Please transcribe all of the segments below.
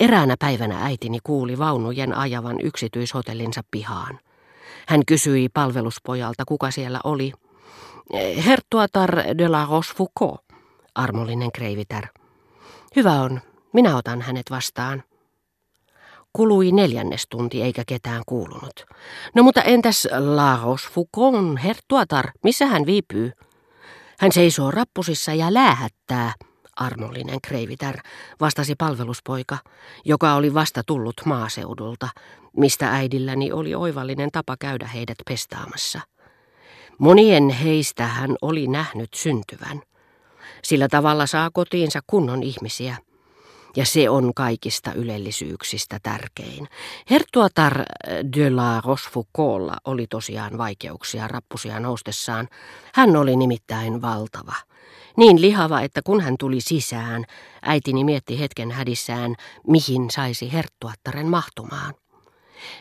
Eräänä päivänä äitini kuuli vaunujen ajavan yksityishotellinsa pihaan. Hän kysyi palveluspojalta, kuka siellä oli. Hertuatar de la Rochefoucauld, armollinen kreivitär. Hyvä on, minä otan hänet vastaan. Kului neljännes tunti eikä ketään kuulunut. No mutta entäs La Rochefoucauld, hertuatar, missä hän viipyy? Hän seisoo rappusissa ja läähättää, armollinen kreivitär, vastasi palveluspoika, joka oli vasta tullut maaseudulta, mistä äidilläni oli oivallinen tapa käydä heidät pestaamassa. Monien heistä hän oli nähnyt syntyvän. Sillä tavalla saa kotiinsa kunnon ihmisiä. Ja se on kaikista ylellisyyksistä tärkein. Hertuatar de la Rochefoucauldlla oli tosiaan vaikeuksia rappusia noustessaan. Hän oli nimittäin valtava. Niin lihava, että kun hän tuli sisään, äitini mietti hetken hädissään, mihin saisi herttuattaren mahtumaan.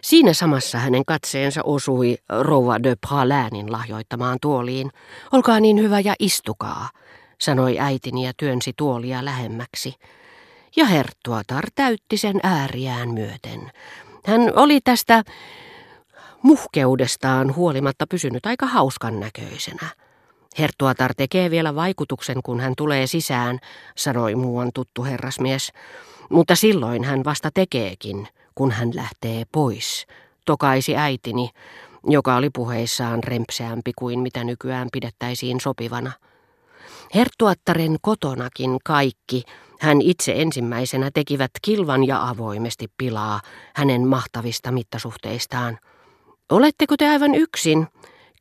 Siinä samassa hänen katseensa osui rouva de Praläänin lahjoittamaan tuoliin. Olkaa niin hyvä ja istukaa, sanoi äitini ja työnsi tuolia lähemmäksi. Ja herttuatar täytti sen ääriään myöten. Hän oli tästä muhkeudestaan huolimatta pysynyt aika hauskan näköisenä. Herttuatar tekee vielä vaikutuksen, kun hän tulee sisään, sanoi muuan tuttu herrasmies. Mutta silloin hän vasta tekeekin, kun hän lähtee pois, tokaisi äitini, joka oli puheissaan rempseämpi kuin mitä nykyään pidettäisiin sopivana. Herttuattaren kotonakin kaikki, hän itse ensimmäisenä tekivät kilvan ja avoimesti pilaa hänen mahtavista mittasuhteistaan. Oletteko te aivan yksin?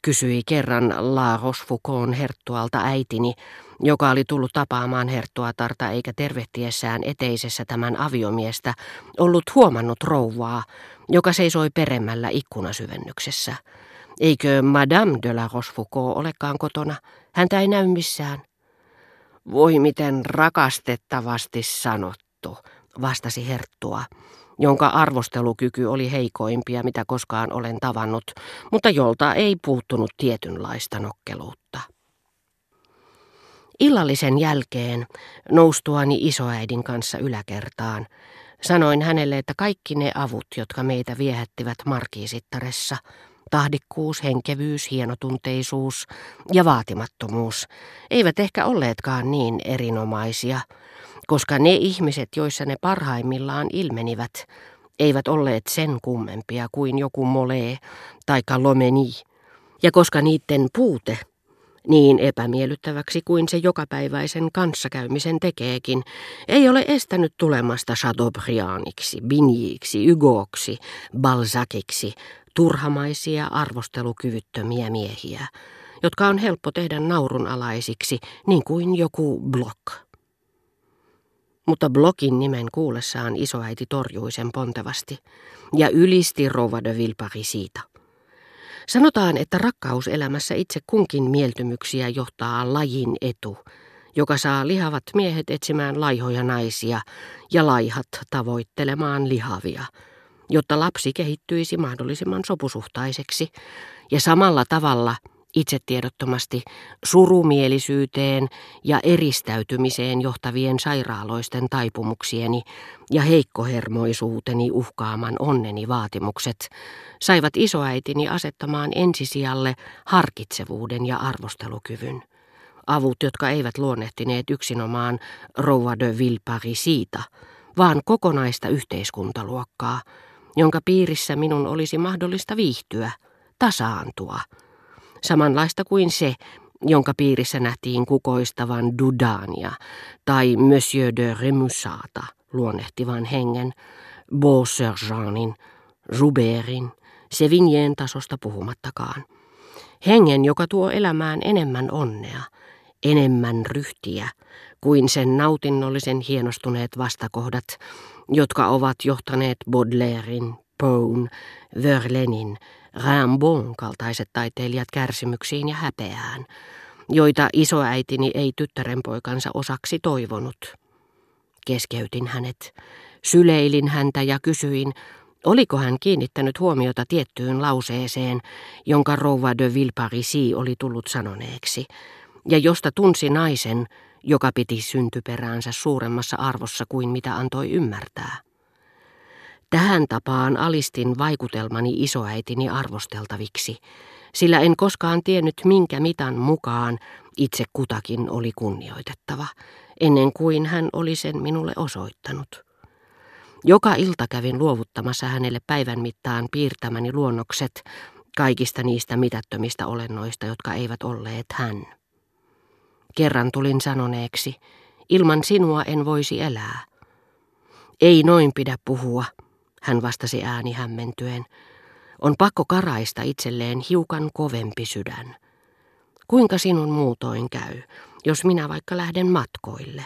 Kysyi kerran La Rochefoucauld herttualta äitini, joka oli tullut tapaamaan herttuatarta eikä tervehtiessään eteisessä tämän aviomiestä ollut huomannut rouvaa, joka seisoi peremmällä ikkunasyvennyksessä. Eikö Madame de la Rochefoucauld olekaan kotona? Häntä ei näy missään. Voi miten rakastettavasti sanottu, vastasi herttua jonka arvostelukyky oli heikoimpia, mitä koskaan olen tavannut, mutta jolta ei puuttunut tietynlaista nokkeluutta. Illallisen jälkeen noustuani isoäidin kanssa yläkertaan, sanoin hänelle, että kaikki ne avut, jotka meitä viehättivät markiisittaressa, tahdikkuus, henkevyys, hienotunteisuus ja vaatimattomuus, eivät ehkä olleetkaan niin erinomaisia – koska ne ihmiset, joissa ne parhaimmillaan ilmenivät, eivät olleet sen kummempia kuin joku mole tai lomeni, ja koska niiden puute, niin epämiellyttäväksi kuin se jokapäiväisen kanssakäymisen tekeekin, ei ole estänyt tulemasta Chateaubriandiksi, Bigniksi, Hugoksi, Balzaciksi, turhamaisia arvostelukyvyttömiä miehiä, jotka on helppo tehdä naurunalaisiksi, niin kuin joku Block. Mutta Blokin nimen kuullessaan isoäiti torjui sen pontevasti ja ylisti Rova de Vilpari siitä. Sanotaan, että rakkaus elämässä itse kunkin mieltymyksiä johtaa lajin etu, joka saa lihavat miehet etsimään laihoja naisia ja laihat tavoittelemaan lihavia, jotta lapsi kehittyisi mahdollisimman sopusuhtaiseksi ja samalla tavalla – itsetiedottomasti surumielisyyteen ja eristäytymiseen johtavien sairaaloisten taipumuksieni ja heikkohermoisuuteni uhkaaman onneni vaatimukset saivat isoäitini asettamaan ensisijalle harkitsevuuden ja arvostelukyvyn. Avut, jotka eivät luonnehtineet yksinomaan rouva de siitä, vaan kokonaista yhteiskuntaluokkaa, jonka piirissä minun olisi mahdollista viihtyä, tasaantua – samanlaista kuin se, jonka piirissä nähtiin kukoistavan Dudania tai Monsieur de Remusata luonnehtivan hengen, Beausergeanin, Ruberin, Sevignien tasosta puhumattakaan. Hengen, joka tuo elämään enemmän onnea, enemmän ryhtiä kuin sen nautinnollisen hienostuneet vastakohdat, jotka ovat johtaneet Baudelairein, Poen, Verlenin, Rimbaudin kaltaiset taiteilijat kärsimyksiin ja häpeään, joita isoäitini ei tyttärenpoikansa osaksi toivonut. Keskeytin hänet, syleilin häntä ja kysyin, oliko hän kiinnittänyt huomiota tiettyyn lauseeseen, jonka rouva de Villeparisi oli tullut sanoneeksi, ja josta tunsi naisen, joka piti syntyperäänsä suuremmassa arvossa kuin mitä antoi ymmärtää. Tähän tapaan alistin vaikutelmani isoäitini arvosteltaviksi, sillä en koskaan tiennyt minkä mitan mukaan itse kutakin oli kunnioitettava, ennen kuin hän oli sen minulle osoittanut. Joka ilta kävin luovuttamassa hänelle päivän mittaan piirtämäni luonnokset kaikista niistä mitättömistä olennoista, jotka eivät olleet hän. Kerran tulin sanoneeksi, ilman sinua en voisi elää. Ei noin pidä puhua, hän vastasi ääni hämmentyen. On pakko karaista itselleen hiukan kovempi sydän. Kuinka sinun muutoin käy, jos minä vaikka lähden matkoille?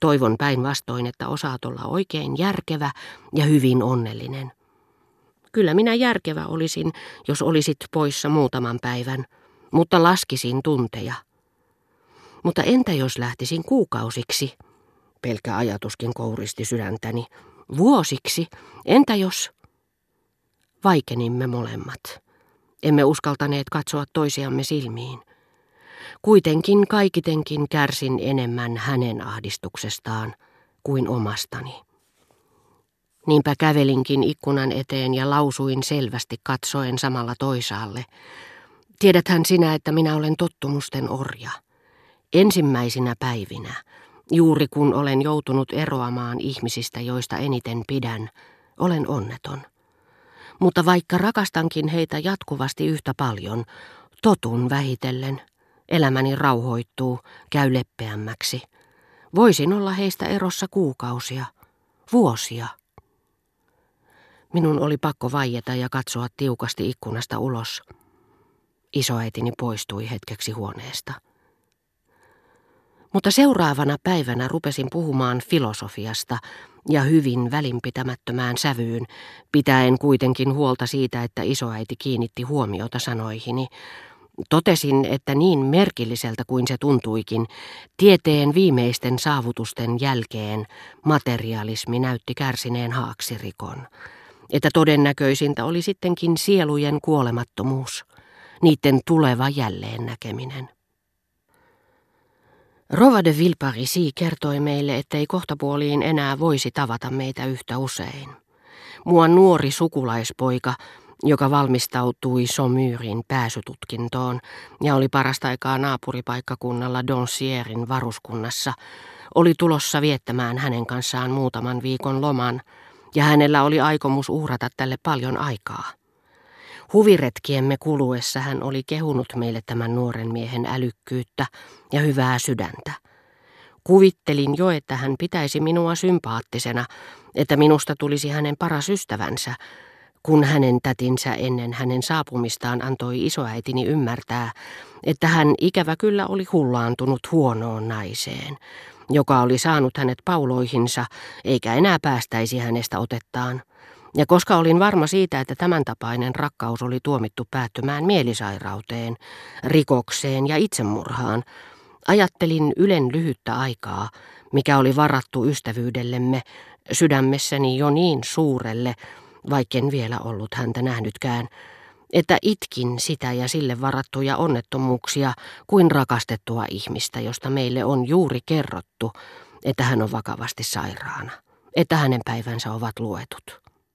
Toivon päinvastoin, että osaat olla oikein järkevä ja hyvin onnellinen. Kyllä minä järkevä olisin, jos olisit poissa muutaman päivän, mutta laskisin tunteja. Mutta entä jos lähtisin kuukausiksi? Pelkä ajatuskin kouristi sydäntäni. Vuosiksi? Entä jos? Vaikenimme molemmat. Emme uskaltaneet katsoa toisiamme silmiin. Kuitenkin kaikitenkin kärsin enemmän hänen ahdistuksestaan kuin omastani. Niinpä kävelinkin ikkunan eteen ja lausuin selvästi katsoen samalla toisaalle. Tiedäthän sinä, että minä olen tottumusten orja. Ensimmäisinä päivinä, juuri kun olen joutunut eroamaan ihmisistä, joista eniten pidän, olen onneton. Mutta vaikka rakastankin heitä jatkuvasti yhtä paljon, totun vähitellen. Elämäni rauhoittuu, käy leppeämmäksi. Voisin olla heistä erossa kuukausia, vuosia. Minun oli pakko vaieta ja katsoa tiukasti ikkunasta ulos. Isoäitini poistui hetkeksi huoneesta. Mutta seuraavana päivänä rupesin puhumaan filosofiasta ja hyvin välinpitämättömään sävyyn, pitäen kuitenkin huolta siitä, että isoäiti kiinnitti huomiota sanoihini. Totesin, että niin merkilliseltä kuin se tuntuikin, tieteen viimeisten saavutusten jälkeen materialismi näytti kärsineen haaksirikon. Että todennäköisintä oli sittenkin sielujen kuolemattomuus, niiden tuleva jälleen näkeminen. Rova de Villeparisi kertoi meille, ettei kohtapuoliin enää voisi tavata meitä yhtä usein. Mua nuori sukulaispoika, joka valmistautui Somyyrin pääsytutkintoon ja oli parasta aikaa naapuripaikkakunnalla Donsierin varuskunnassa, oli tulossa viettämään hänen kanssaan muutaman viikon loman, ja hänellä oli aikomus uhrata tälle paljon aikaa. Huviretkiemme kuluessa hän oli kehunut meille tämän nuoren miehen älykkyyttä ja hyvää sydäntä. Kuvittelin jo, että hän pitäisi minua sympaattisena, että minusta tulisi hänen paras ystävänsä, kun hänen tätinsä ennen hänen saapumistaan antoi isoäitini ymmärtää, että hän ikävä kyllä oli hullaantunut huonoon naiseen, joka oli saanut hänet pauloihinsa eikä enää päästäisi hänestä otettaan. Ja koska olin varma siitä, että tämän tapainen rakkaus oli tuomittu päättymään mielisairauteen, rikokseen ja itsemurhaan, ajattelin Ylen lyhyttä aikaa, mikä oli varattu ystävyydellemme, sydämessäni jo niin suurelle, vaikken vielä ollut häntä nähnytkään, että itkin sitä ja sille varattuja onnettomuuksia kuin rakastettua ihmistä, josta meille on juuri kerrottu, että hän on vakavasti sairaana, että hänen päivänsä ovat luetut.